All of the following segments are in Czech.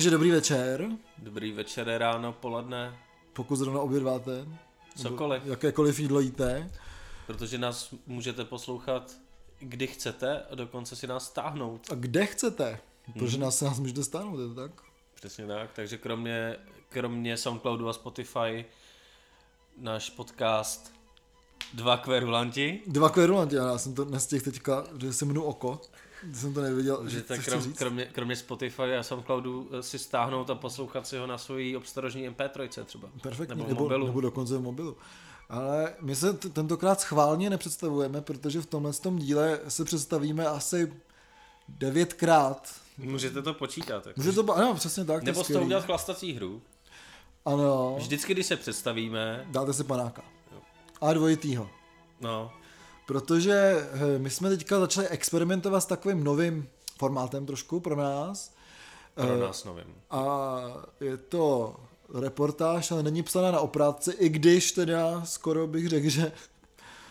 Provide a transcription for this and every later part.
Takže dobrý večer, Dobrý večer, ráno, poledne, pokud zrovna obědváte. Cokoliv. Jakékoliv jídlo jíte. protože nás můžete poslouchat kdy chcete a dokonce si nás stáhnout. A kde chcete, protože Mhm. nás se nás můžete stáhnout, je to tak? Přesně tak, takže kromě, kromě Soundcloudu a Spotify náš podcast Dva kverulanti, Dva kverulanti, já jsem to nestihl teďka, že se jmenu Oko. Jsem to nevěděl, že že to tak krom, říct. kromě, kromě Spotify a Soundcloudu eh, si stáhnout a poslouchat si ho na svojí obstarožní MP3 třeba. Perfektní, nebo nebo, mobilu. nebo dokonce v mobilu. Ale my se t- tentokrát schválně nepředstavujeme, protože v tomhle tom díle se představíme asi devětkrát. Můžete to počítat. Jako. Může to ano, přesně tak. to Nebo skvělý. udělat chlastací hru. Ano, Vždycky, když se představíme, dáte si panáka. Jo. A dvojitýho. no, Protože eh, my jsme teďka začali experimentovat s takovým novým formátem trošku pro nás. pro Eh, nás novým. A je to reportáž, ale není psaná na oprátce, i když teda skoro bych řekl, že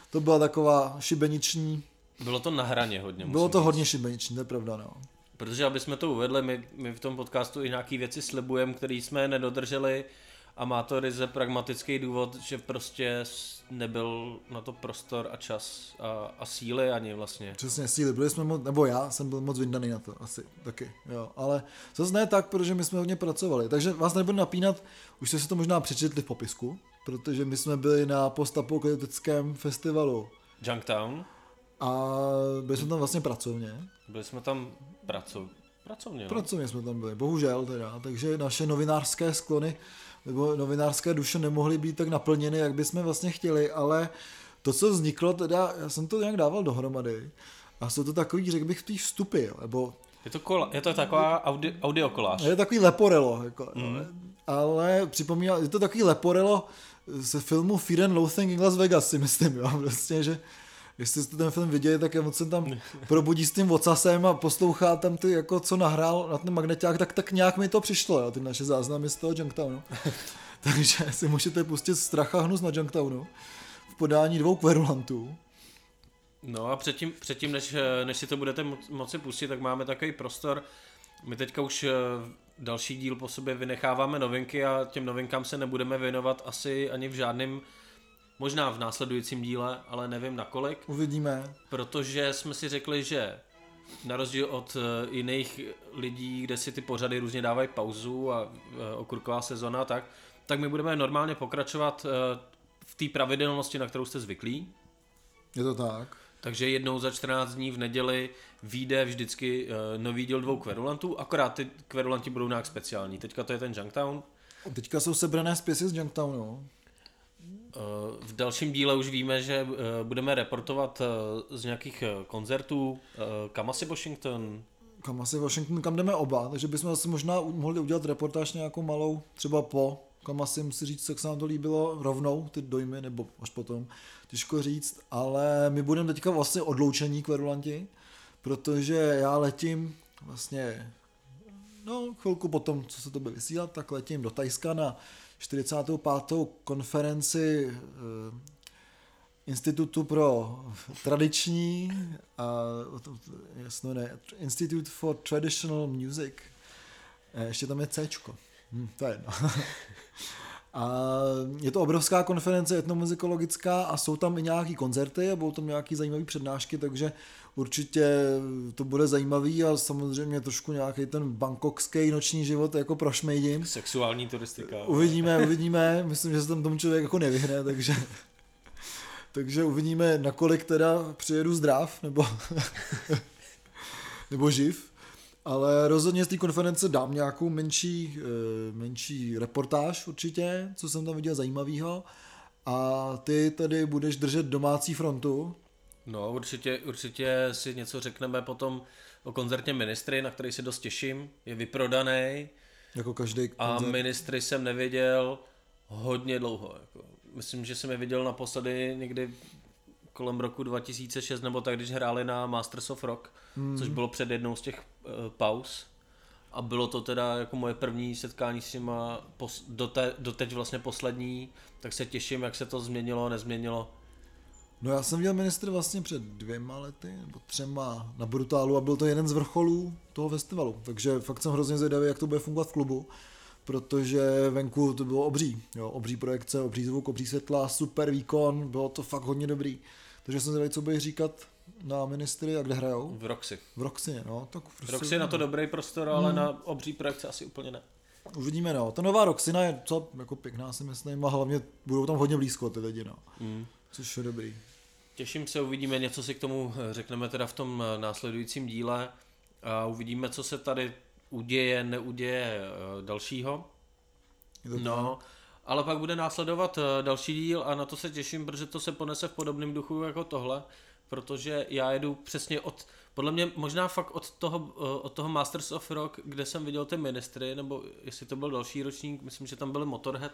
to byla taková šibeniční, Bylo to na hraně hodně. bylo to říct. hodně šibeniční, to je pravda, no. Protože aby jsme to uvedli, my, my v tom podcastu i nějaký věci slibujeme, které jsme nedodrželi a má to ryze pragmatický důvod, že prostě nebyl na to prostor a čas a, a síly ani vlastně. Přesně, síly, byli jsme moc, nebo já jsem byl moc vyndaný na to, asi taky, jo. Ale zase ne tak, protože my jsme hodně pracovali, takže vás nebudu napínat, už jste si to možná přečetli v popisku, protože my jsme byli na postapokalyptickém festivalu Junktown, a byli jsme tam vlastně pracovně, byli jsme tam pracov, pracovně. No. Pracovně jsme tam byli, bohužel teda, takže naše novinářské sklony nebo novinářské duše nemohly být tak naplněny, jak bychom vlastně chtěli, ale to, co vzniklo, teda, já jsem to nějak dával dohromady a jsou to takový, řekl bych, ty vstupy, nebo Je, to kola, je to taková audi, audiokoláž. je takový leporelo, jako, mm. ale připomíná, je to takový leporelo ze filmu Fear and Loathing in Las Vegas, si myslím, jo, prostě, že Jestli jste ten film viděli, tak on se tam probudí s tím ocasem a poslouchá tam ty, jako co nahrál na ten magneták, tak, tak nějak mi to přišlo, jo, ty naše záznamy z toho Junktownu. Takže si můžete pustit strach a hnus na Junktownu v podání dvou kverulantů. No a předtím, předtím než, než si to budete mo- moci pustit, tak máme takový prostor. My teďka už eh, další díl po sobě vynecháváme novinky a těm novinkám se nebudeme věnovat asi ani v žádném, možná v následujícím díle, ale nevím nakolik, Uvidíme. protože jsme si řekli, že na rozdíl od eh, jiných lidí, kde si ty pořady různě dávají pauzu a eh, okurková sezona, tak, tak my budeme normálně pokračovat eh, v té pravidelnosti, na kterou jste zvyklí. Je to tak. Takže jednou za 14 dní v neděli vyjde vždycky nový díl dvou kverulantů, akorát ty kverulanti budou nějak speciální. Teďka to je ten Junktown. Teďka jsou sebrané spisy z Junktownu. Uh, v dalším díle už víme, že uh, budeme reportovat uh, z nějakých koncertů. Uh, kam asi Washington? Kam asi Washington, kam jdeme oba, takže bychom asi možná mohli udělat reportáž nějakou malou, třeba po, kam asi musí říct, jak se nám to líbilo rovnou, ty dojmy, nebo až potom, těžko říct, ale my budeme teďka vlastně odloučení kverulanti, protože já letím vlastně, no chvilku potom, co se to bude vysílat, tak letím do Tajska na 45. konferenci eh, Institutu pro tradiční a jasno ne, Institute for Traditional Music. Eh, Ještě tam je C. Hm, to je jedno. A je to obrovská konference etnomuzikologická a jsou tam i nějaký koncerty a budou tam nějaký zajímavé přednášky, takže určitě to bude zajímavý a samozřejmě trošku nějaký ten bangkokský noční život jako prošmejdím. Sexuální turistika. Uvidíme, uvidíme, myslím, že se tam tomu člověk jako nevyhne, takže takže uvidíme, nakolik teda přijedu zdrav, nebo, nebo živ. Ale rozhodně z té konference dám nějakou menší, eh, menší reportáž určitě, co jsem tam viděl zajímavého. A ty tady budeš držet domácí frontu. No určitě, určitě si něco řekneme potom o koncertě Ministry, na který se dost těším. Je vyprodaný. Jako každý A koncert. ministry jsem neviděl hodně dlouho. Jako. Myslím, že jsem je viděl naposledy někdy kolem roku 2006 nebo tak, když hráli na Masters of Rock, hmm. což bylo před jednou z těch uh, pauz. A bylo to teda jako moje první setkání s nima, pos, dote, doteď vlastně poslední, tak se těším, jak se to změnilo, nezměnilo. No já jsem viděl ministry vlastně před dvěma lety, nebo třema na Brutálu a byl to jeden z vrcholů toho festivalu. Takže fakt jsem hrozně zvědavý, jak to bude fungovat v klubu, protože venku to bylo obří. Jo, obří projekce, obří zvuk, obří světla, super výkon, bylo to fakt hodně dobrý. Takže jsem zvědavý, co bude říkat na ministry a kde hrajou. V Roxy. V Roxy, no. Tak prostě Roxy je na to dobrý prostor, ale na obří projekce asi úplně ne. Uvidíme, no. Ta nová Roxina je co jako pěkná, si myslím, a hlavně budou tam hodně blízko ty lidi, no. Mm. Což je dobrý. Těším se, uvidíme, něco si k tomu eh, řekneme teda v tom eh, následujícím díle a uvidíme, co se tady uděje, neuděje eh, dalšího. No, ale pak bude následovat další díl a na to se těším, protože to se ponese v podobném duchu jako tohle, protože já jedu přesně od, podle mě možná fakt od toho, od toho Masters of Rock, kde jsem viděl ty ministry, nebo jestli to byl další ročník, myslím, že tam byly Motorhead,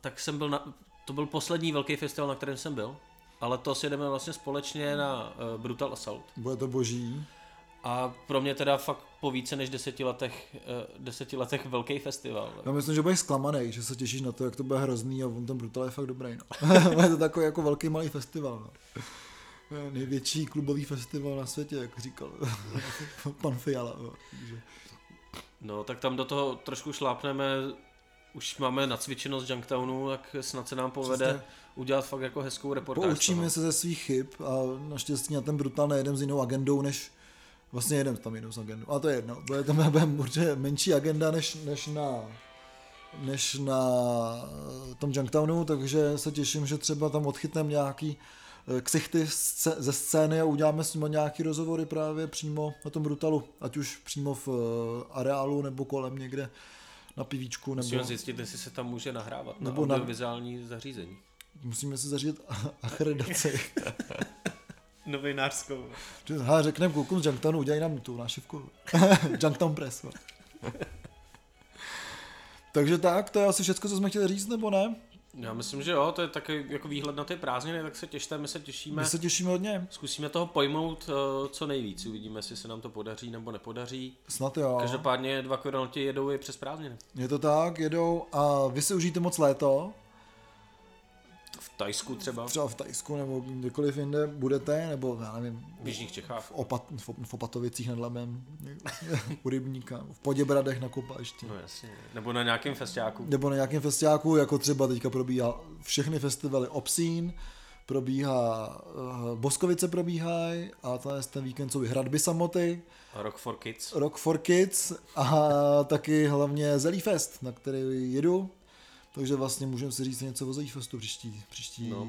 tak jsem byl na, to byl poslední velký festival, na kterém jsem byl, ale to si jdeme vlastně společně na uh, Brutal Assault. Bude to boží. A pro mě teda fakt po více než deseti letech, uh, deseti letech velký festival. Já myslím, že budeš zklamaný, že se těšíš na to, jak to bude hrozný a on ten Brutal je fakt dobrý. No. je to takový jako velký malý festival. No. Je Největší klubový festival na světě, jak říkal pan Fiala. No. Takže No, tak tam do toho trošku šlápneme, už máme nacvičeno z Junktownu, tak snad se nám povede Přesně. udělat fakt jako hezkou reportáž. Poučíme se ze svých chyb a naštěstí na ten Brutal nejedem s jinou agendou, než vlastně jedem tam jinou s agendou. A to je jedno, bude tam bude určitě menší agenda než, než na než na eh, tom Junktownu, takže se těším, že třeba tam odchytneme nějaký eh, ksichty ze scény a uděláme s nimi nějaký rozhovory právě přímo na tom Brutalu, ať už přímo v eh, areálu nebo kolem někde na pivíčku, nebo Musíme zjistit, jestli se tam může nahrávat na Nebo na- audiovizuální zařízení. musíme si zařídit akreditaci. Novinářskou. Hele, řekneme klukům z Junktownu, udělají nám tu nášivku. Junktown Press. Takže tak, to je asi všechno, co jsme chtěli říct, nebo ne? Já myslím, že jo, to je takový jako výhled na ty prázdniny, tak se těšte, my se těšíme. My se těšíme hodně. Zkusíme toho pojmout uh, co nejvíc, uvidíme, jestli se nám to podaří nebo nepodaří. Snad jo. Každopádně dva kvěrnoti jedou i přes prázdniny. Je to tak, jedou a vy si užijte moc léto, Tajsku třeba, třeba v Tajsku nebo kdekoliv jinde budete, nebo já nevím, v Jižních Čechách. v, Opat, v, v Opatovicích nad Labem, u Rybníka, v Poděbradech na Kopášti. No jasně. Nebo na nějakém festiáku. Nebo na nějakém festiáku, jako třeba teďka probíhá všechny festivaly Obsín, probíhá, uh, Boskovice probíhají a ten víkend jsou i hradby samoty, Rock for Kids. Rock for Kids a taky hlavně Zelí Fest, na který jedu. Takže vlastně můžeme si říct něco o Zelí Festu příští, příští No.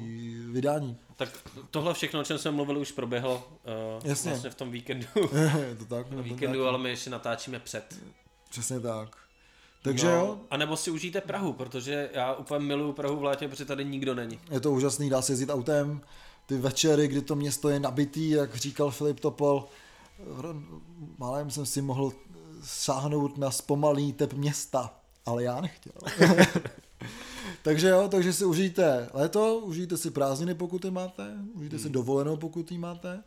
vydání. Tak tohle všechno, o čem jsem mluvil, už proběhlo uh, Jasně. vlastně v tom víkendu. je to tak? v víkendu, tak? ale my ještě natáčíme před. Přesně tak. Takže no, jo, A nebo si užijte Prahu, protože já úplně miluju Prahu v létě, protože tady nikdo není. je to úžasný, dá se jezdit autem. Ty večery, kdy to město je nabitý, jak říkal Filip Topol, málem jsem si mohl sáhnout na zpomalý tep města, ale já nechtěl. takže jo, takže si užijte léto, užijte si prázdniny, pokud je máte, užijte si dovolenou, pokud ji máte.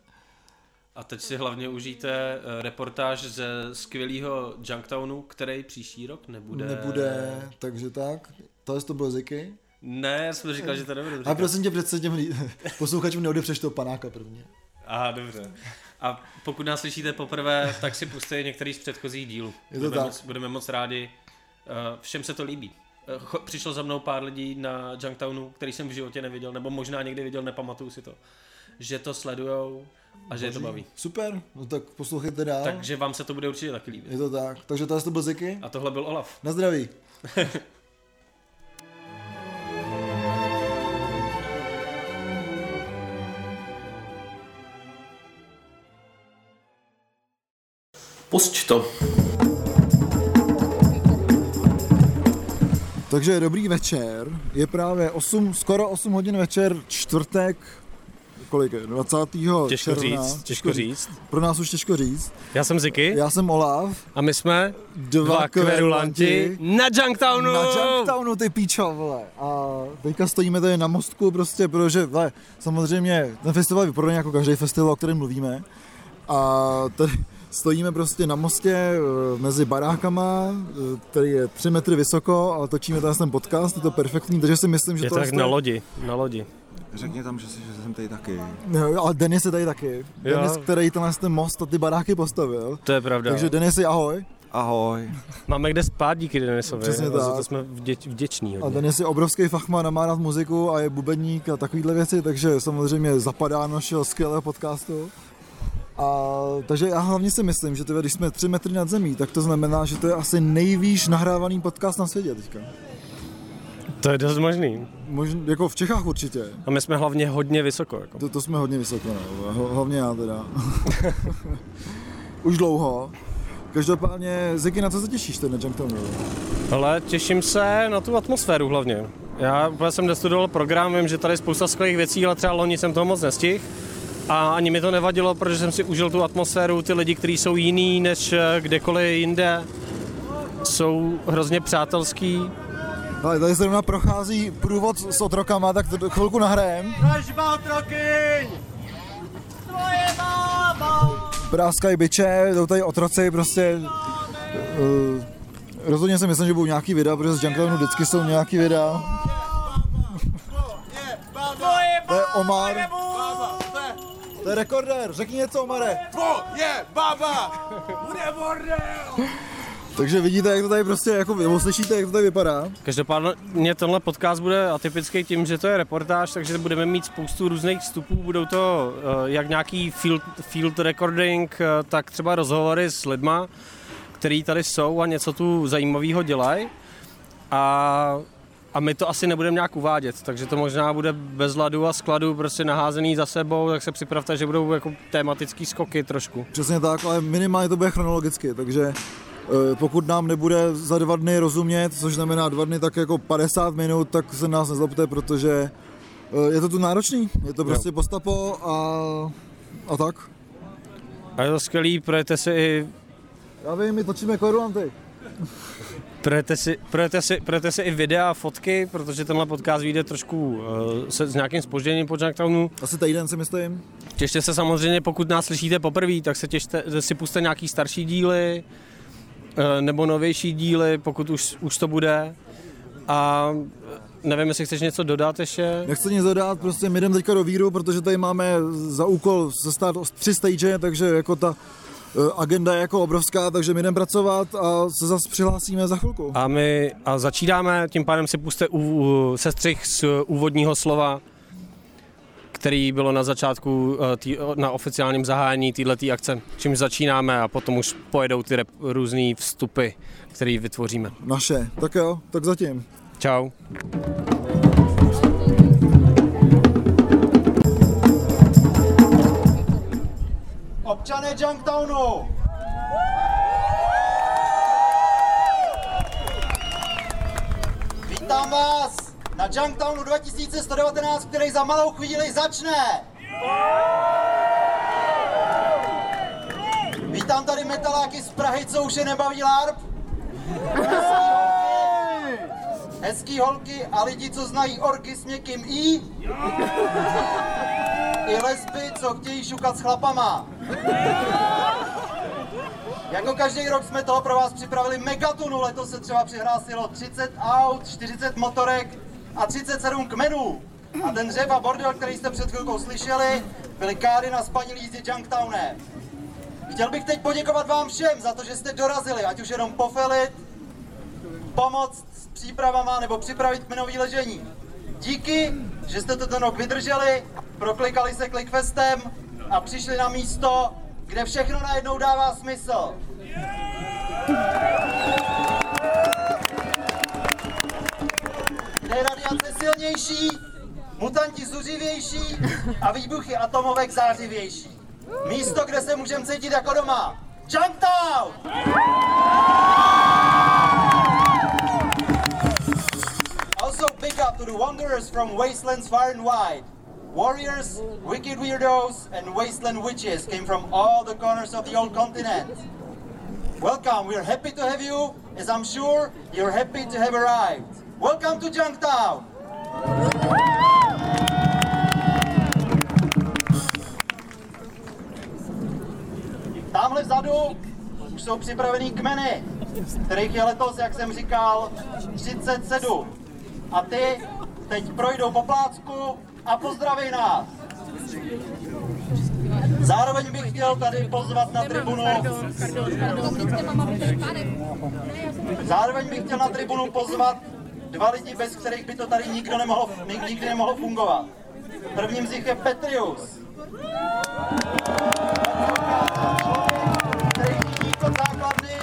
A teď si hlavně užijte eh, reportáž ze skvělého Junktownu, který příští rok nebude. Nebude, takže tak. Tohle to bylo Ziky. Ne, jsme říkal, že to nebude A prosím tě, přece těm posluchačům neodepřeš toho panáka prvně. Aha, dobře. A pokud nás slyšíte poprvé, tak si puste některý z předchozích dílů. Je to budeme, tak. Moc, budeme moc rádi. Eh, Všem se to líbí. Eh, Přišlo za mnou pár lidí na Junktownu, který jsem v životě neviděl, nebo možná někdy viděl, nepamatuju si to. Že to sledujou a že je to baví. Super, no tak poslouchejte dál. Takže vám se to bude určitě taky líbit. Je to tak. Takže tohle to byl Ziky. A tohle byl Olaf. Na zdraví. Pusť to. Takže dobrý večer. Je právě 8, skoro 8 hodin večer, čtvrtek, kolik je, 20. Těžko června. říct, těžko říct. Pro nás už těžko říct. Já jsem Ziky Já jsem Olaf, a my jsme dva, dva kverulanti na Junktownu. na Junktownu, ty píčo, vole. A teďka stojíme tady na mostku prostě, protože, vole, samozřejmě ten festival je podobně jako každý festival, o kterém mluvíme. A tady stojíme prostě na mostě eh, mezi barákama, eh, který je 3 metry vysoko a točíme ten ten podcast, je to perfektní, takže si myslím, že Je to to tak na lodi, na lodi. Řekni tam, že, jsi, že jsem tady taky. Jo, ale Denis je tady taky. Jo. Denis, který tenhle ten most a ty baráky postavil. To je pravda. Takže Denisi, ahoj. Ahoj. Máme kde spát díky Denisovi. Přesně a za tak. to jsme vděč, vděční. A Hodně. Denis je obrovský fachman a má rád muziku a je bubeník a takovýhle věci, takže samozřejmě zapadá do našeho skvělého podcastu. A, takže já hlavně si myslím, že tyhle, když jsme 3 metry nad zemí, tak to znamená, že to je asi nejvýš nahrávaný podcast na světě teďka. To je dost možný. Možná, jako v Čechách určitě. A my jsme hlavně hodně vysoko. Jako. To, to jsme hodně vysoko, no. Hlavně já teda. Už dlouho. Každopádně, Ziky, na co se těšíš ten Junktownu? Ale těším se na tu atmosféru hlavně. Já úplně jsem nestudoval program, vím, že tady je spousta skvělých věcí, ale třeba loni jsem toho moc nestihl. A ani mi to nevadilo, protože jsem si užil tu atmosféru, ty lidi, kteří jsou jiný než eh, kdekoliv jinde, jsou hrozně přátelský. Ale tady zrovna prochází průvod s otrokama, tak to chvilku nahrajem. Dražba otrokyň! Tvoje máma! Práskají byče, jdou tady otroci, prostě... Uh, rozhodně si myslím, že budou nějaký videa, protože z Junktownu vždycky jsou nějaký videa. Tvoje To je Omar, to je rekordér, řekni něco Omare. tvoje baba! Bude bordel! Takže vidíte, jak to tady prostě, jako, nebo slyšíte, jak to tady vypadá. Každopádně tenhle podcast bude atypický tím, že to je reportáž, takže budeme mít spoustu různých vstupů. Budou to eh, jak nějaký field, field recording, eh, tak třeba rozhovory s lidma, který tady jsou a něco tu zajímavého dělají. A, a my to asi nebudeme nějak uvádět, takže to možná bude bez ladu a skladu prostě naházený za sebou, tak se připravte, že budou jako tematický skoky trošku. Přesně tak, ale minimálně to bude chronologicky, takže eh, pokud nám nebude za dva dny rozumět, což znamená dva dny tak jako 50 minut, tak se nás nezlobte, protože eh, je to tu náročný, je to prostě postapo a, a tak. A je to skvělý, projete si i Já vím, my točíme korulanty. Projete si, projete, si, projete si i videa a fotky, protože tenhle podcast vyjde trošku uh, se, s nějakým spožděním po Junktownu. Asi týden si myslím. Těšte se samozřejmě, pokud nás slyšíte poprvé, tak se těšte, si puste nějaký starší díly uh, nebo novější díly, pokud už, už to bude. A nevím, jestli chceš něco dodat ještě. Nechci nic dodat, prostě my jdeme teďka do víru, protože tady máme za úkol se stát o tři stage, takže jako ta agenda je jako obrovská, takže my jdeme pracovat a se zase přihlásíme za chvilku. A my a začínáme, tím pádem si puste u, u, sestřih z úvodního slova, který bylo na začátku eh, tý, na oficiálním zahájení této akce. Čím začínáme a potom už pojedou ty rep, různý vstupy, který vytvoříme. Naše. Tak jo, tak zatím. Čau. Občané Junktownu! Vítám vás na Junktownu 2119, který za malou chvíli začne! Vítám tady metaláky z Prahy, co už je nebaví LARP. Hezký holky, a lidi, co znají orky s měkkým I. I lesby, co chtějí šukat s chlapama. Jako každý rok jsme toho pro vás připravili megatonu. Letos se třeba přihlásilo 30 aut, 40 motorek a 37 kmenů. A ten řev a bordel, který jste před chvilkou slyšeli, byly káry na spaní lízdy Junktownem. Chtěl bych teď poděkovat vám všem za to, že jste dorazili, ať už jenom pofelit, pomoct s přípravama nebo připravit kmenový ležení. Díky, že jste to ten rok vydrželi, proklikali se Clickfestem a přišli na místo, kde všechno najednou dává smysl. Kde je radiace silnější, mutanti zuřivější a výbuchy atomovek zářivější. Místo, kde se můžeme cítit jako doma. Junktown! Also big up to the wanderers from wastelands far and wide. Warriors, wicked weirdos, and wasteland witches came from all the corners of the old continent. Welcome, we're happy to have you, as I'm sure you're happy to have arrived. Welcome to Junktown! Tamhle vzadu už jsou připravený kmeny, kterých je letos, jak jsem říkal, 37. A ty teď projdou po plácku a pozdraví nás. Zároveň bych chtěl tady pozvat na tribunu Zároveň bych chtěl na tribunu pozvat dva lidi, bez kterých by to tady nikdo nemohlo, nikdy nemohlo fungovat. Prvním z nich je Petrius. Který kod základny,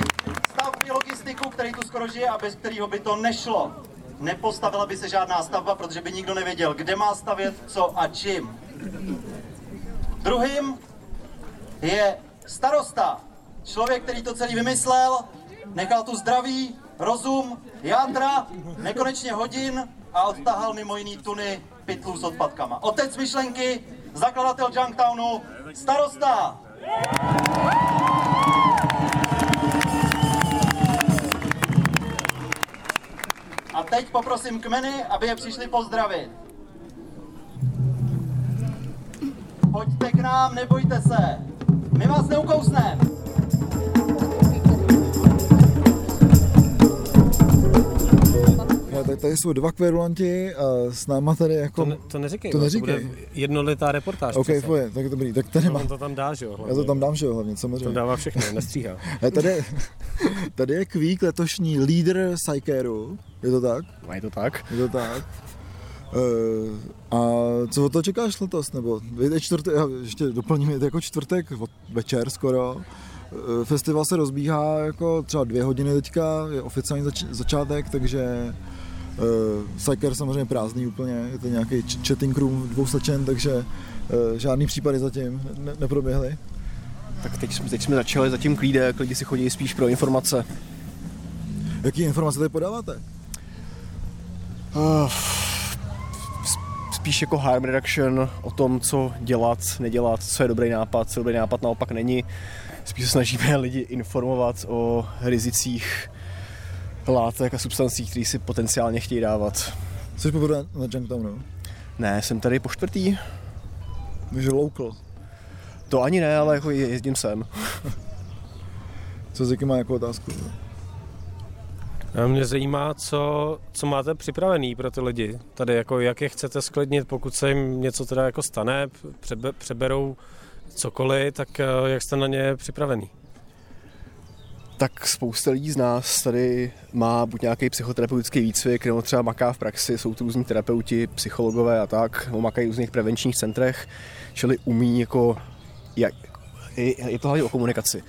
stavby logistiku, který tu skoro žije a bez kterého by to nešlo. Nepostavila by se žádná stavba, protože by nikdo nevěděl, kde má stavět, co a čím. Druhým je starosta. Člověk, který to celý vymyslel, nechal tu zdraví, rozum, jádra, nekonečně hodin a odtahal mimo jiný tuny pytlů s odpadkama. Otec myšlenky, zakladatel Junktownu, starosta! A teď poprosím kmeny, aby je přišli pozdravit. Pojďte k nám, nebojte se. My vás neukousneme. No, tady, tady jsou dva kverulanti a s náma tady jako... To, ne, to neříkej, To no, neříkej. bude jednolitá reportáž. OK, pojď, tak dobrý, tak tady On má... to tam dá, že jo? Já to hlavně. tam dám, že jo, hlavně, To samozřejmě. dává všechno, nestříhá. A tady, tady je Kvík, letošní lídr Psycheru, je to tak? A je to tak? Je to tak? Uh, a co od toho čekáš letos? Nebo je čtvrtek, já ještě doplním, je to jako čtvrtek od večer skoro. Eh, Festival se rozbíhá jako třeba dvě hodiny teďka, je oficiální zač- začátek, takže uh, Psyker samozřejmě prázdný úplně, je to nějaký ch- chatting room dvou slečen, takže uh, žádný případy zatím ne- neproběhly. Tak teď, jsme- teď jsme začali zatím klídek, lidi si chodí spíš pro informace. Jaký informace tady podáváte? Uh, spíš jako harm reduction o tom, co dělat, nedělat, co je dobrý nápad, co dobrý nápad naopak není. Spíš se snažíme lidi informovat o rizicích látek a substancí, které si potenciálně chtějí dávat. Jsi poprvé na Junktownu? Ne, jsem tady po čtvrtý. Takže local. To ani ne, ale jako je- jezdím sem. Co Ziky má jako otázku? A Mě zajímá, co, co máte připravený pro ty lidi. Tady jako jak je chcete sklidnit, pokud se jim něco teda jako stane, přebe, přeberou cokoliv, tak eh, jak jste na ně připravený? Tak spousta lidí z nás tady má buď nějaký psychoterapeutický výcvik, nebo třeba maká v praxi, jsou tu různí terapeuti, psychologové a tak, nebo makají v různých prevenčních centrech, čili umí jako, jak, je, to hlavně o komunikaci.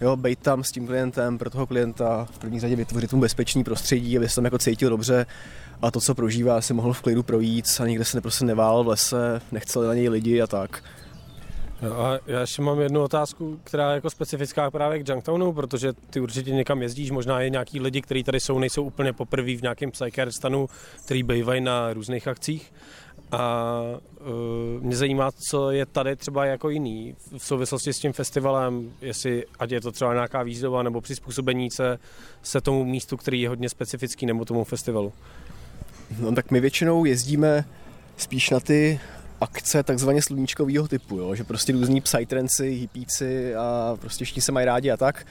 Jo, bejt tam s tím klientem, pro toho klienta v první řadě vytvořit mu bezpečný prostředí, aby se tam jako cítil dobře a to, co prožívá, si mohl v klidu projít a nikde se prostě nevál v lese, nechceli na něj lidi a tak. No a já ještě mám jednu otázku, která je jako specifická právě k Junktownu, protože ty určitě někam jezdíš, možná je nějaký lidi, kteří tady jsou, nejsou úplně poprvé v nějakém psychiatr stanu, který bývají na různých akcích. A uh, mě zajímá, co je tady třeba jako jiný v souvislosti s tím festivalem, jestli ať je to třeba nějaká výzdoba nebo přizpůsobení se, se tomu místu, který je hodně specifický, nebo tomu festivalu. No tak my většinou jezdíme spíš na ty akce takzvaně sluníčkového typu, jo? že prostě různí psytrenci, hippíci a prostě všichni se mají rádi a tak.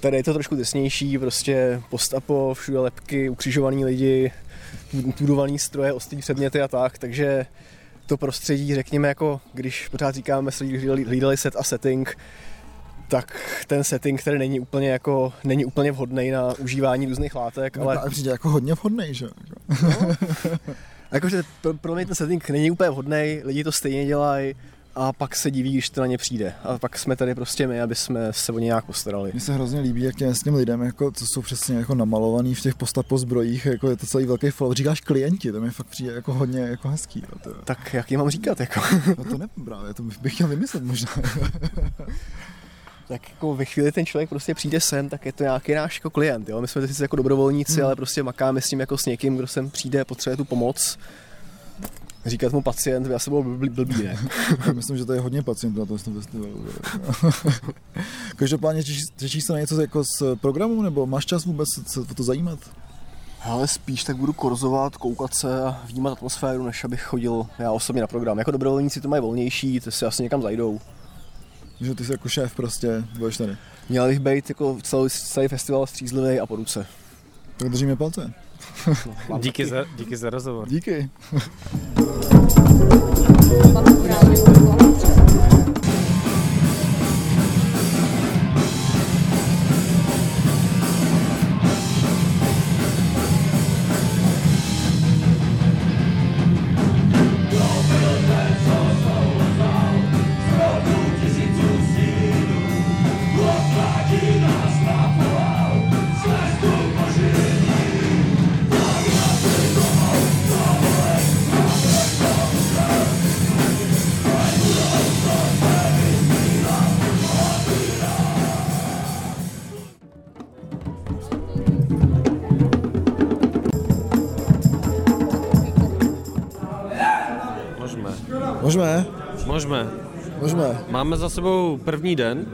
Tady je to trošku drsnější, prostě postapo, všude lepky, ukřižovaný lidi, tudovaný stroje, ostrý předměty a tak, takže to prostředí, řekněme, jako když pořád říkáme, hlídali set a setting, tak ten setting, který není úplně jako, není úplně vhodný na užívání různých látek, Ale ale přijde jako hodně vhodný, že? A Jakože pro, pro mě ten setting není úplně vhodný, lidi to stejně dělají a pak se diví, když to na ně přijde. A pak jsme tady prostě my, aby jsme se o ně nějak postarali. Mně se hrozně líbí, jak těm, s těm lidem, jako, co jsou přesně jako namalovaný v těch postapo zbrojích, jako je to celý velký flow. Říkáš klienti, to mi fakt přijde jako hodně jako hezký. Jo, to, Tak jak jim mám říkat, jako? no to ne, právě, to bych chtěl vymyslet možná. tak jako ve chvíli ten člověk prostě přijde sem, tak je to nějaký náš jako klient, jo? My jsme sice jako dobrovolníci, Hmm. ale prostě makáme s tím jako s někým, kdo sem přijde, potřebuje tu pomoc. Říkat mu pacient, by asi bylo blbý, blbý ne? Já myslím, že to je hodně pacientů na tom festivalu. Každopádně těšíš, těšíš se na něco jako z programu, nebo máš čas vůbec se o to zajímat? Ale spíš tak budu korzovat, koukat se a vnímat atmosféru, než abych chodil já osobně na program. Jako dobrovolníci to mají volnější, to si asi někam zajdou. Že ty jsi jako šéf prostě, budeš tady. Měl bych být jako celý, celý festival střízlivý a po ruce. Tak držíme palce. Díky za, díky za rozhovor. Díky. Můžeme? Můžeme. Máme za sebou první den.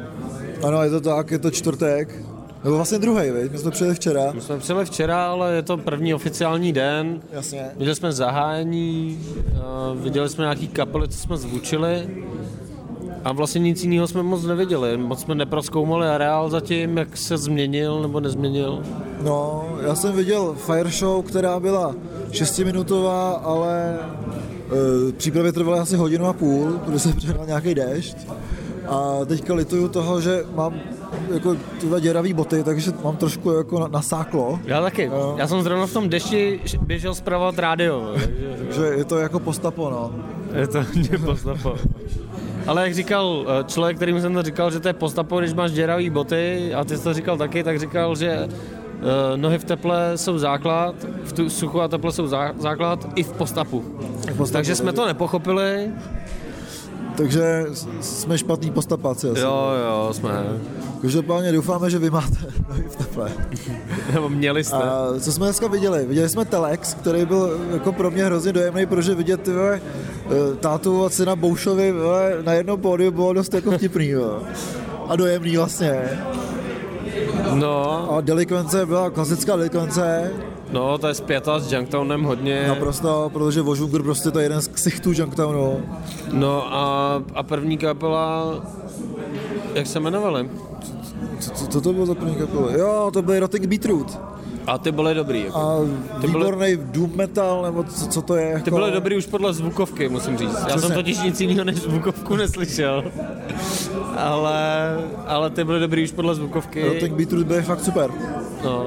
Ano, je to tak, je to čtvrtek. Nebo vlastně druhý, viď? My jsme přijeli včera. My jsme přijeli včera, ale je to první oficiální den. Jasně. Viděli jsme zahájení, eh, viděli jsme nějaký kapely, co jsme zvučili. A vlastně nic jiného jsme moc neviděli. Moc jsme neproskoumali areál zatím, jak se změnil nebo nezměnil. No, já jsem viděl fire show, která byla šestiminutová, ale e, přípravy trvaly asi hodinu a půl, protože se přihnal nějaký déšť. A teďka lituju toho, že mám jako tyhle děravý boty, takže mám trošku jako na- nasáklo. Já taky. Jo. Já jsem zrovna v tom dešti běžel zpravovat rádio. takže že je to jako postapo, no. Je to hodně postapo. Ale jak říkal eh, člověk, kterým jsem to říkal, že to je postapo, když máš děravý boty, a ty jsi to říkal taky, tak říkal, že eh, nohy v teple jsou základ, v tu suchu a teple jsou zá, základ i v postapu. Postapo, Takže jsme to nepochopili. Takže jsme špatný postapáci asi. Jo, jo, jsme. Každopádně doufáme, že vy máte nohy v teple. Nebo měli jste. A co jsme dneska viděli? Viděli jsme Telex, který byl jako pro mě hrozně dojemný, protože vidět ty vole, eh, tátu a syna Boušovi na jednom pódiu bylo dost jako vtipný. A dojemný vlastně. No, A delikvence byla klasická delikvence, no, to je zpěta s Junktownem hodně. naprosto, protože Vožungr prostě to je jeden z ksichtů Junktownu. No a, a první kapela, jak se jmenovali? Co, co, co to bylo za první kapelu? Jo, to byl Rotting Beetroot. A ty byly dobrý. Jako. A Ty byly- výborný doom metal, nebo co, co to je? Jako... Ty byly dobrý už podle zvukovky, musím říct. Já Přesně. jsem totiž nic jiného než zvukovku neslyšel. Ale, ale ty byly dobrý už podle zvukovky. Rotting Beetroot byl fakt super. No.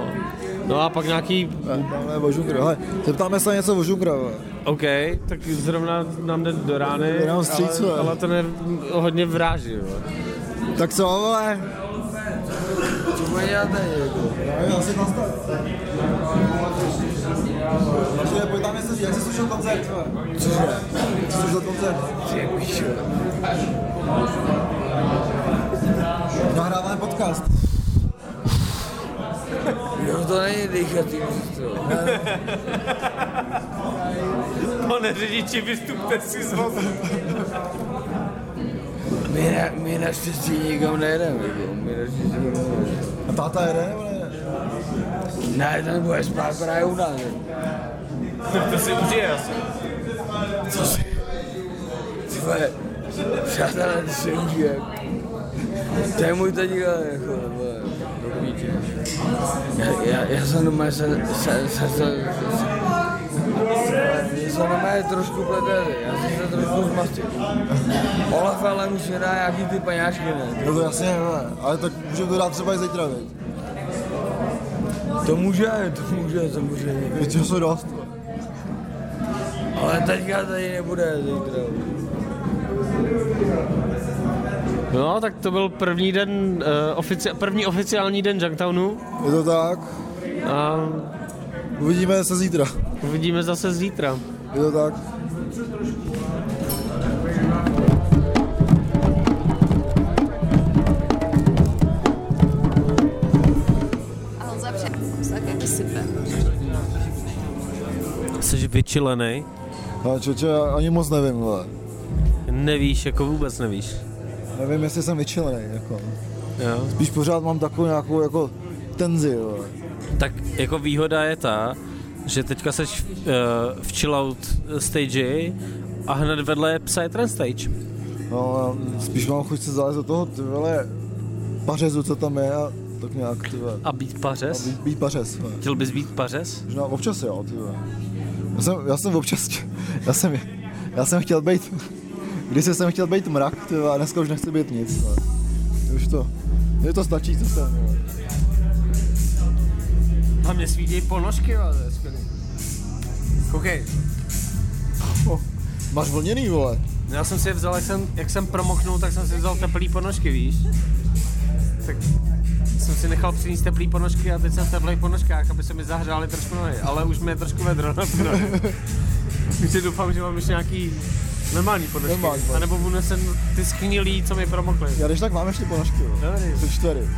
no a pak nějaký, Tamhle Vožungr. Hele, zeptáme se něco Vožungra. vole. OK, tak zrovna nám jde do rány, vstříc, ale, ale ten je hodně vráží. Jo. Tak co, vole? Co tady, jako? Já asi nastav. Takže pojď tam něco jak jsi slyšel koncert? Cože? Jak jsi slyšel koncert? Ty. Nahráváme podcast. Jo, to není dýchatý místo. Pane řidiči, vystupte si z vozu. My, na, my naštěstí nikam nejedeme. My naštěstí nikam nejedeme. A táta jede nebo ne? Ne, ten bude spát právě u nás. To si užije asi. Co si? Ty vole, přátelé, ty si užije. To je můj tatíka, jako, vole, do píče. Já, já, já jsem doma se, se, se, se, se, já jsem doma trošku pletený, já jsem se trošku zmastil. Olaf ale musí dát nějaký ty paňáčky, ne? No to jasně, vole. Ale tak můžeme to dát třeba i zítra, viď? To může, to může, to může. Teď jsou dost. Ale teďka tady nebude zítra. No, tak to byl první den, uh, ofici- první oficiální den Junktownu Je to tak. a Uvidíme se zítra. uvidíme zase zítra. Je to tak. A. Jsi vyčilený? Ale čoče, já ani moc nevím, vole. Nevíš, jako vůbec nevíš. Nevím, jestli jsem vyčilený, jako. Jo. Spíš pořád mám takovou nějakou jako tenzi, vole. Tak jako výhoda je ta, že teďka seš uh, v chillout stage a hned vedle je Psytrance stage. No, spíš mám chuť se zalézt do toho, ty vole, pařezu, co tam je a tak nějak, ty vole. A být A pařez? být, být pařez, vole. Chtěl bys být pařez? Možná občas jo, ty vole. Já jsem, já jsem občas, já jsem, já jsem chtěl být, když jsem chtěl být mrak, ty vole, a dneska už nechci být nic, vole. Už to, je to stačí, co jsem, vole. A mě svítějí ponožky, ale to je skvělý. Koukej, Máš vlněný, vole. já jsem si je vzal, jak jsem, jak jsem promoknul, tak jsem si vzal teplý ponožky, víš? Tak jsem si nechal přinést teplý ponožky a teď jsem v teplých ponožkách, aby se mi zahřály trošku nohy, ale už mi je trošku vedro na ty nohy. Takže doufám, že mám ještě nějaký normální ponožky. Normální, A nebo budu ty schnilý, co mi promokly. Já když tak mám ještě ponožky, vole. Dobrý. Ty čtyři.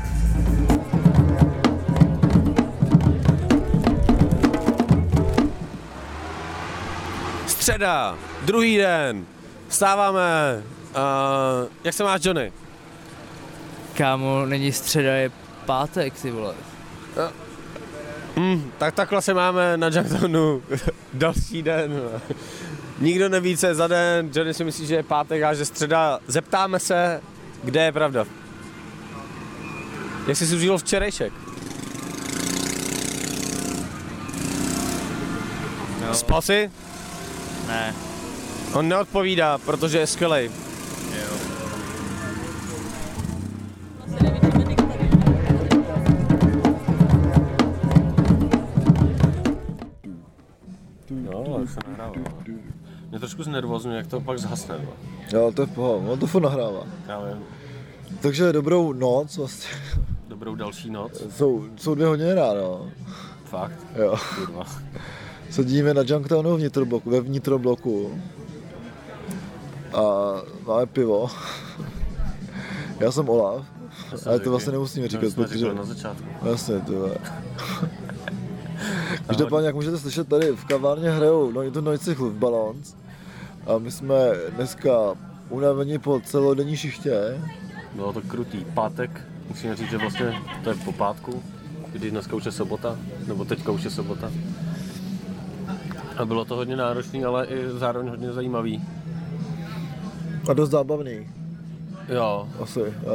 Středa, druhý den, vstáváme. Uh, jak se máš, Johnny? Kámo, není středa, je pátek, ty vole. Mm, tak takhle se máme na Junktownu další den. Nikdo neví, co je za den, Johnny si myslí, že je pátek a že středa. Zeptáme se, kde je pravda. Jak jsi si užil včerejšek? No. Spal jsi? Ne. On neodpovídá, protože je skvělej. Jo, ale se nahrává. Mě trošku znervozňuje, jak to pak zhasne. no. Jo, to je pohoda, on to furt nahrává. Já vím. Takže dobrou noc, vlastně. Dobrou další noc. Jsou, jsou dvě hodiny ráno. Fakt, Jo. kurva. Sedíme na Junktownu vnitrobloku, ve vnitrobloku. A máme pivo. Já jsem Olaf. Ale to vlastně nemusíme říkat, protože... na začátku. Jasně, ty vole. Každopádně, jak můžete slyšet, tady v kavárně hrajou no, to Noise v Balance. A my jsme dneska unavení po celodenní šichtě. Bylo to krutý. Pátek, musíme říct, že vlastně to je po pátku, když dneska už je sobota, nebo teďka už je sobota. A bylo to hodně náročný, ale i zároveň hodně zajímavý. A dost zábavný. Jo, Asi, já.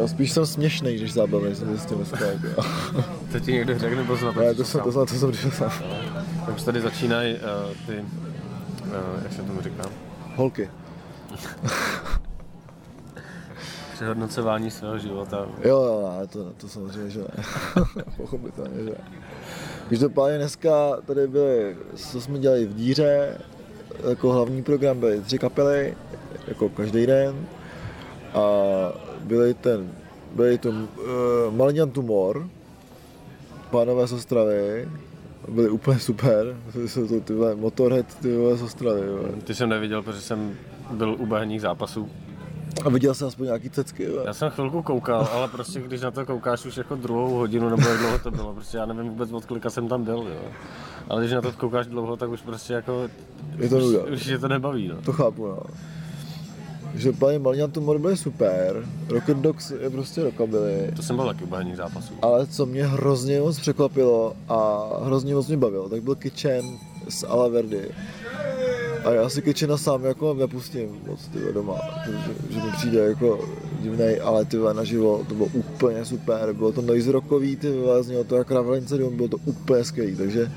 Já spíš jsem směšný, když zábavný jsem zjistil dneska. Jako. to ti někdo řekl, nebo to Ne, to jsem, to, jsem, to jsem přišel sám. Tak už tady začínají uh, ty, uh, jak se tomu říká, Holky. přehodnocování svého života. Jo, jo, ne, to, to samozřejmě, že ne. Pochopitelně, že ne. Každopádně dneska tady byly, co jsme dělali v díře, jako hlavní program byly tři kapely, jako každý den. A byly ten, byly to uh, Malňan Tumor, pánové z Ostravy, byli úplně super, jsou to ty vole, Motorhead, ty vole z Ostravy. Ty jsem neviděl, protože jsem byl u bahenních zápasů. A viděl jsem aspoň nějaký cecky, vole. Já jsem chvilku koukal, ale prostě když na to koukáš už jako druhou hodinu nebo jak dlouho to bylo, prostě já nevím vůbec od kolika jsem tam byl, jo. Ale když na to koukáš dlouho, tak už prostě jako... Je to. Už, už je to nebaví, no. To chápu, no. Že paní Malňan Tumor byli super, Rocket Dogs je prostě rockabilly, To jsem byl taky u zápasů. ale co mě hrozně moc překvapilo a hrozně moc mě bavilo, tak byl Kitchen z Alaverdy. A já si Kitchena sám jako nepustím moc tyhle doma, že, že mi přijde jako divnej, ale ty vole, naživo to bylo úplně super, bylo to noise rockový, ty znělo to jak Ravelince Doom, bylo to úplně skvělý, takže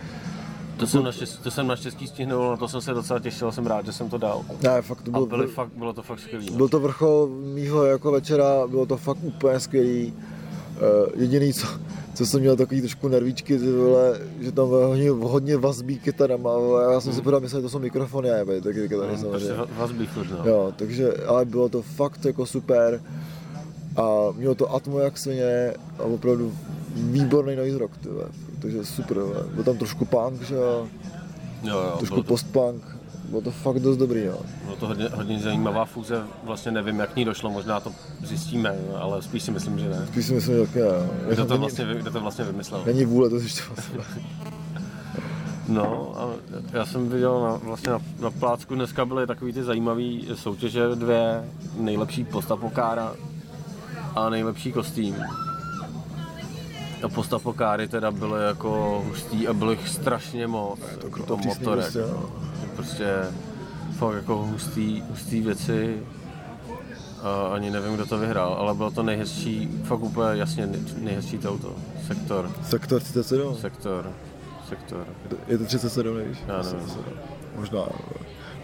To jsem, naštěstí, to jsem naštěstí stihnul, na to jsem se docela těšil, jsem rád, že jsem to dal. ne, fakt to A bylo, byly fakt, bylo to fakt skvělý. No. Byl to vrchol mýho jako večera, bylo to fakt úplně skvělý. Uh, jediný, co, co jsem měl takový trošku nervíčky, ty vole, že tam bylo hodně, hodně vazbí kytarama, vole, já jsem si pořád myslel, že to jsou mikrofony, a taky kytary Prostě samozřejmě. va- vazbí furt, no. Jo, takže, ale bylo to fakt jako super a mělo to atmo jak svině a opravdu výborný noise rock, ty vole. takže super, vole. byl tam trošku punk, že jo, Jo, jo, trošku bylo post-punk, bylo to fakt dost dobrý, no. bylo to hodně, hodně zajímavá fúze, vlastně nevím, jak k ní došlo, možná to zjistíme, ale spíš si myslím, že ne. Spíš si myslím, že taky, jo. Kdo to Není- vlastně, kdo to vlastně vymyslel? Není vůle to zjišťovat. No, a já jsem viděl na, vlastně na, na plácku dneska byly takový ty zajímavé soutěže dvě, nejlepší postapokára a nejlepší kostým. A postapokáry teda byly jako hustý a jich strašně moc, to, jako to motorek. prostě, no. Prostě fakt jako hustý, hustý věci. A ani nevím, kdo to vyhrál, ale bylo to nejhezčí, fakt úplně jasně nej- nejhezčí to auto. Sektor, Sektor 37. sektor, sektor. Je to 37, nevíš? Já nevím. Možná.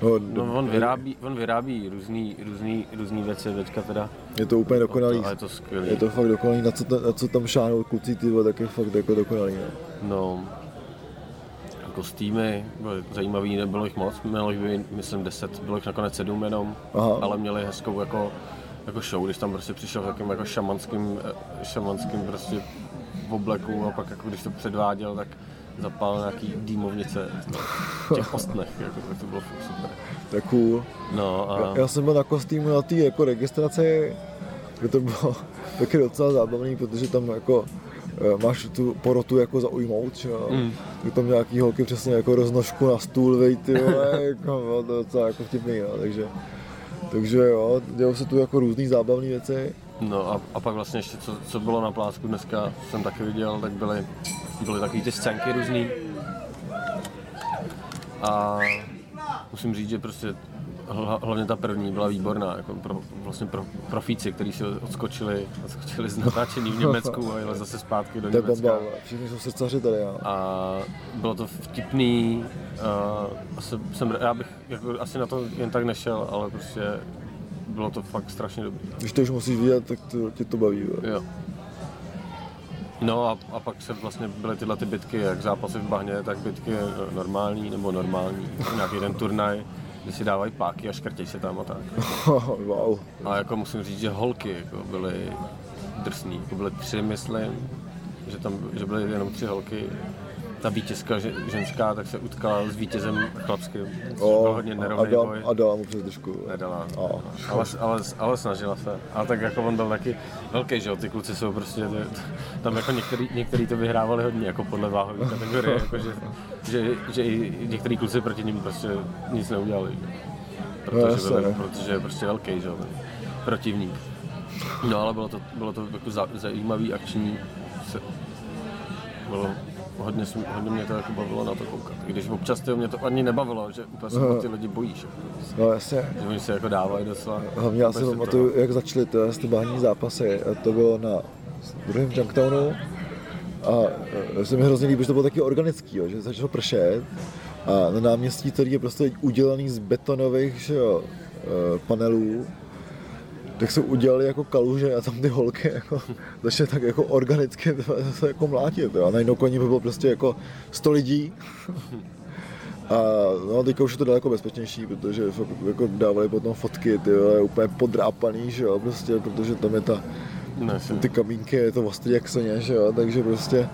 No, No, on vyrábí, on vyrábí různý, různý, různý věci teďka teda. je to úplně dokonalý. Je to skvělý. Je to fakt dokonalý, na co, na co tam šáhnou kluci, ty tak je fakt jako dokonalý. No. No, kostýmy byly zajímavý, nebylo jich moc, mělo jich být, myslím 10, bylo jich nakonec 7 jenom, Aha. ale měli hezkou jako, jako show, když tam prostě přišel v takovým jako šamanským, eh, šamanským prostě v obleku a pak jako když to předváděl, tak zapál nějaký dýmovnice v těch ostnech, jako, tak to bylo super. Tak cool. No a Já, já jsem byl na kostýmu na té jako registraci, kde to bylo taky docela zábavný, protože tam jako máš tu porotu jako zaujmout, že jo. Mm. Tak tam nějaký holky přesně jako roznožku na stůl, vej, ty vole, jako, no, to je docela jako vtipný, no, takže, takže jo, dělou se tu jako různý zábavné věci. No a, a pak vlastně ještě, co, co bylo na plásku dneska, jsem taky viděl, tak byly, byly takový ty scénky různý. A musím říct, že prostě hlavně ta první byla výborná, jako pro, vlastně pro profíci, kteří si odskočili, odskočili z natáčení v Německu a jeli zase zpátky do To Německa. vole, všichni jsou srdcaři tady, jo. A bylo to vtipný, a asi, jsem, já bych jako, asi na to jen tak nešel, ale prostě bylo to fakt strašně dobrý. Když to už musíš vidět, tak to, tě to baví. vole. Jo. No a, a pak se vlastně byly tyhle ty bitky, jak zápasy v bahně, tak bitky eh, normální nebo normální, nějaký ten turnaj, kde si dávají páky a škrtěj se tam a tak. wow. A jako musím říct, že holky jako byly drsný, jako byly tři, myslím, že tam že byly jenom tři holky. Ta vítězka že, ženská tak se utkala s vítězem chlapským, což byl hodně a, nerovný dal, boj. a dala mu přes držku. Nedala. A, Ale, ale, ale, snažila se. A tak jako on byl taky velký, že jo, ty kluci jsou prostě, tam jako některý, některý to vyhrávali hodně, jako podle váhové kategorie, jako že, že, že, i některý kluci proti ním prostě nic neudělali. jo. Protože, no. protože je prostě velký, že jo, protivník. No ale bylo to, bylo to jako za, zajímavý, akční, se, bylo hodně, hodně mě to jako bavilo na to koukat. I když občas to mě to ani nebavilo, že úplně se ty lidi bojíš. Jako, no jasně. že oni se jako dávají docela. Hlavně já si pamatuju, jak začaly ty, bahní zápasy. To bylo na druhém Junktownu. A e, se mi hrozně líbí, že to bylo taky organický, jo, že začalo pršet. A na náměstí, který je prostě udělaný z betonových že jo, e, panelů, tak se udělali jako kaluže a tam ty holky jako začaly tak jako organicky se jako mlátit. Jo. A najednou koní by bylo prostě jako 100 lidí. A no, teďka už je to daleko bezpečnější, protože fakt jako dávali potom fotky, ty vole, úplně podrápaný, že jo, prostě, protože tam je ta, jsem, ty kamínky, je to ostrý jak soně, že jo, takže prostě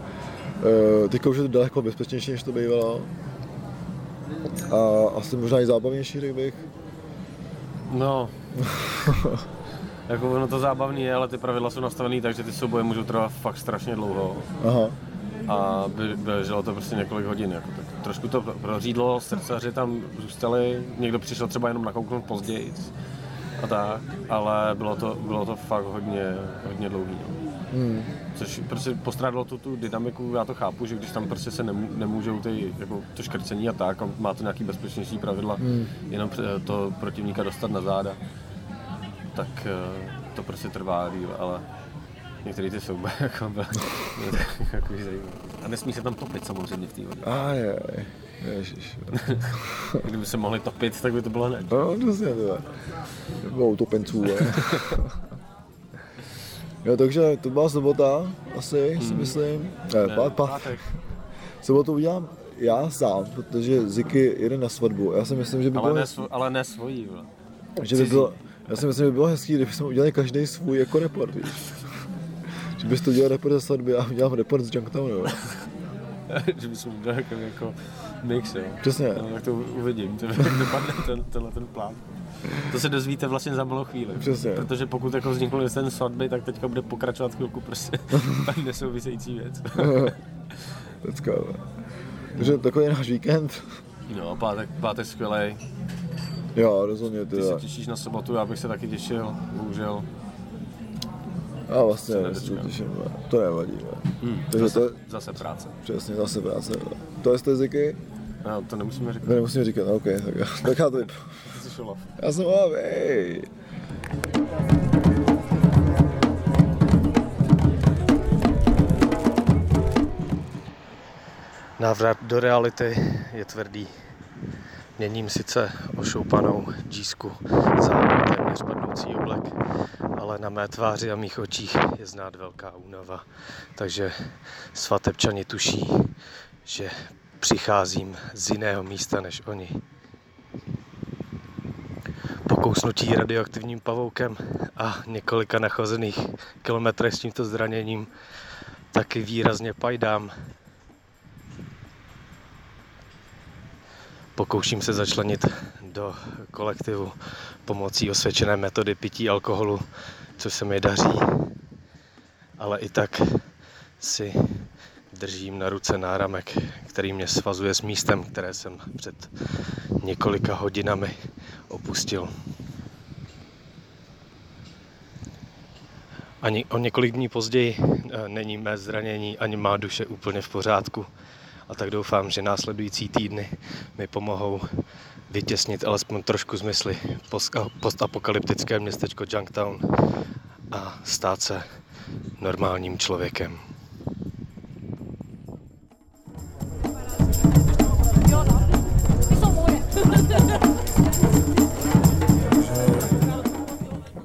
uh, teďka už je to daleko bezpečnější, než to bývalo. A asi možná i zábavnější, řekl bych. No. jako ono to zábavný je, ale ty pravidla jsou nastavený tak, že ty souboje můžou trvat fakt strašně dlouho. Aha, A běželo to prostě několik hodin. Jako, tak trošku to pro- prořídlo, srdcaři tam zůstali, někdo přišel třeba jenom nakouknout později a tak, ale bylo to, bylo to fakt hodně, hodně dlouhý. No. hmm. Což prostě postrádalo tu, tu dynamiku, já to chápu, že když tam prostě se nemů, nemůžou ty, jako to škrcení a tak, a má to nějaký bezpečnější pravidla, Hmm. jenom to protivníka dostat na záda, tak eh, to prostě trvá díl, ale některé ty souboje jako byly takový zajímavý. A nesmí se tam topit samozřejmě v té vodě. a je, ježiš. Kdyby se mohli topit, tak by to bylo hned. No, přesně, to je. Nebo utopenců, je. Jo, takže to byla sobota, asi, si myslím. Ne, Ne, pát, pát, pátek. sobotu udělám já sám, protože Ziky jede na svatbu. Já si myslím, že by Ale bylo, ne, svo, ale ne svojí. vole. že by bylo, já si myslím, že by bylo hezký, kdybychom udělali každý svůj jako report, víš. Že bys to udělal report ze svatby, já udělám report z Junktownu. jo. že bychom udělali jako, jako mix, jo. Přesně. No, tak to uvidím, to, dopadne ten, tenhle ten plán. To se dozvíte vlastně za malou chvíli. Přesně. Protože pokud jako vznikl ten svatby, tak teďka bude pokračovat chvilku prostě tak nesouvisející věc. Pecka, jo. Takže takový je náš víkend. No, pátek, pátek skvělej. Jo, rozhodně. Ty, ty se těšíš na sobotu, já bych se taky těšil, bohužel. A vlastně ne, se těším, ne. to nevadí. Ne. Hmm, Takže zase, to je, zase práce. Přesně, zase práce. Ne. To je z jazyky? No, to nemusíme říkat. To nemusíme říkat, no, ok, tak, tak já to vyp... Já jsem Olaf, ej. Návrat do reality je tvrdý. Měním sice ošoupanou džísku za téměř padnoucí oblek, ale na mé tváři a mých očích je znát velká únava. Takže svatebčani tuší, že přicházím z jiného místa než oni. Po kousnutí radioaktivním pavoukem a několika nachozených kilometrech s tímto zraněním taky výrazně pajdám. Pokouším se začlenit do kolektivu pomocí osvědčené metody pití alkoholu, což se mi daří. Ale i tak si držím na ruce náramek, který mě svazuje s místem, které jsem před několika hodinami opustil. Ani o několik dní později eh, není mé zranění ani má duše úplně v pořádku. A tak doufám, že následující týdny mi pomohou vytěsnit alespoň trošku zmysly postapokalyptické městečko Junktown a stát se normálním člověkem.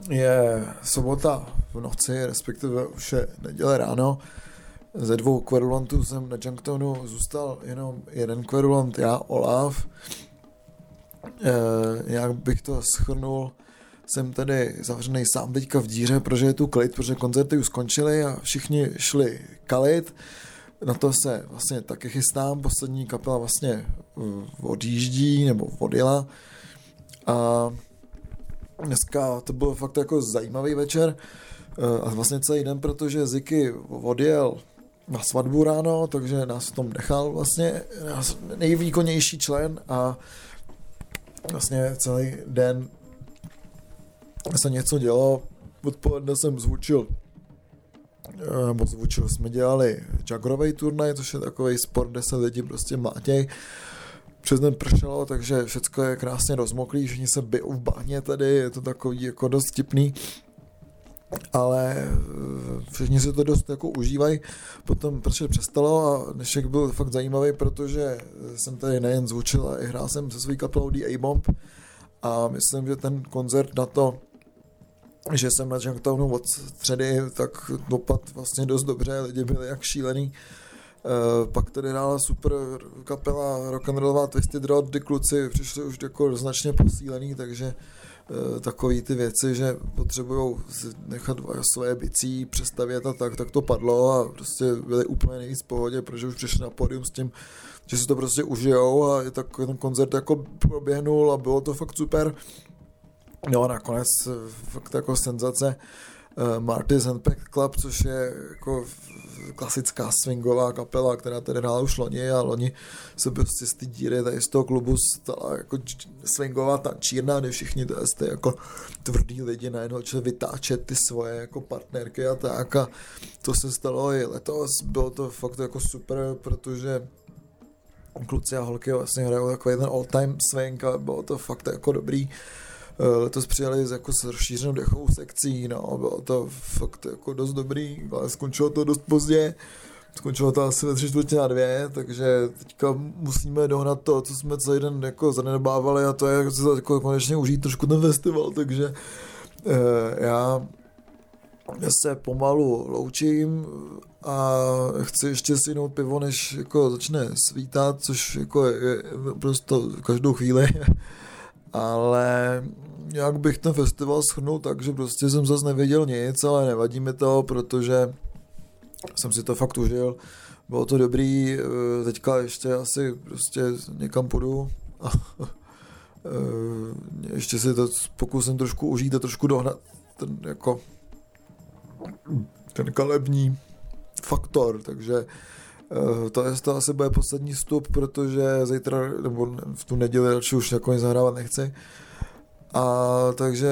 je sobota v noci, respektive už je neděle ráno. Ze dvou kverulantů jsem na Junktonu zůstal jenom jeden kverulant, já, Olaf. E, jak bych to schrnul, jsem tady zavřený sám teďka v díře, protože je tu klid, protože koncerty už skončily a všichni šli kalit. Na to se vlastně taky chystám, poslední kapela vlastně odjíždí nebo odjela. A dneska to byl fakt jako zajímavý večer eh, a vlastně celý den, protože Ziky odjel na svatbu ráno, takže nás v tom nechal vlastně nejvýkonnější člen a vlastně celý den se něco dělo. Odpoledne jsem zvučil eh, nebo zvučil, jsme dělali jagrový turnaj, což je takový sport, kde se lidi prostě mlátěj přes den pršelo, takže všechno je krásně rozmoklý, všichni se bijou v bahně tady, je to takový jako dost tipný ale eh, všichni si to dost jako užívají. Potom pršet přestalo a dnešek byl fakt zajímavý, protože jsem tady nejen zvučil, ale i hrál jsem se svou kapelou The A-Bomb a myslím, že ten koncert na to, že jsem na Junktownu od středy, tak dopad vlastně dost dobře, lidi byli jak šílený. Uh, pak tady hrála super kapela rock'n'rollová Twisted Rod, ty kluci přišli už jako značně posílený, takže uh, takový ty věci, že potřebují nechat svoje bicí přestavět a tak, tak to padlo a prostě byli úplně nejvíc v pohodě, protože už přišli na pódium s tím, že si to prostě užijou a tak ten koncert jako proběhnul a bylo to fakt super. No a nakonec eh, fakt jako senzace uh, Marty's Handpack Club, což je jako klasická swingová kapela, která tady hrála už loni a loni se prostě z té díry tady z toho klubu stala jako swingová tančírna, kde všichni to jste jako tvrdý lidi najednou začali vytáčet ty svoje jako partnerky a tak a to se stalo i letos, bylo to fakt jako super, protože kluci a holky vlastně hrajou takový ten all time swing a bylo to fakt jako dobrý. Eh, letos přijeli jako s rozšířenou dechovou sekcí, no, bylo to fakt jako dost dobrý, ale skončilo to dost pozdě. Skončilo to asi ve tři čtvrtě na dvě, takže teďka musíme dohnat to, co jsme celý den jako zanedbávali a to je jako konečně užít trošku ten festival, takže eh, já se pomalu loučím a chci ještě si jinou pivo, než jako začne svítat, což jako je prostě každou chvíli ale jak bych ten festival schrnul tak, že prostě jsem zase nevěděl nic, ale nevadí mi to, protože jsem si to fakt užil. Bylo to dobrý, eh, teďka ještě asi prostě někam půjdu eh, ještě si to pokusím trošku užít a trošku dohnat ten jako ten kalební faktor, takže to, je, to asi bude poslední vstup, protože zítra, nebo v tu neděli radši už jako nic zahrávat nechci. A takže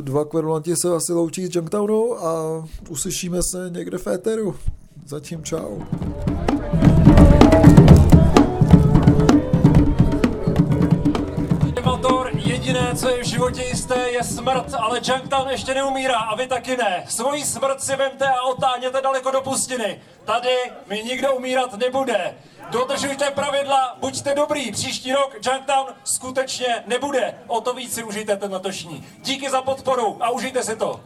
dva kverulanti se asi loučí s Junktownu a uslyšíme se někde v éteru. Zatím čau. Životě jisté, je smrt, ale Junktown ještě neumírá a vy taky ne. Svoji smrt si vemte a otáhněte daleko do pustiny. Tady mi nikdo umírat nebude. Dodržujte pravidla, buďte dobrý. Příští rok Junktown skutečně nebude. O to víc si užijte ten letošní. Díky za podporu a užijte si to.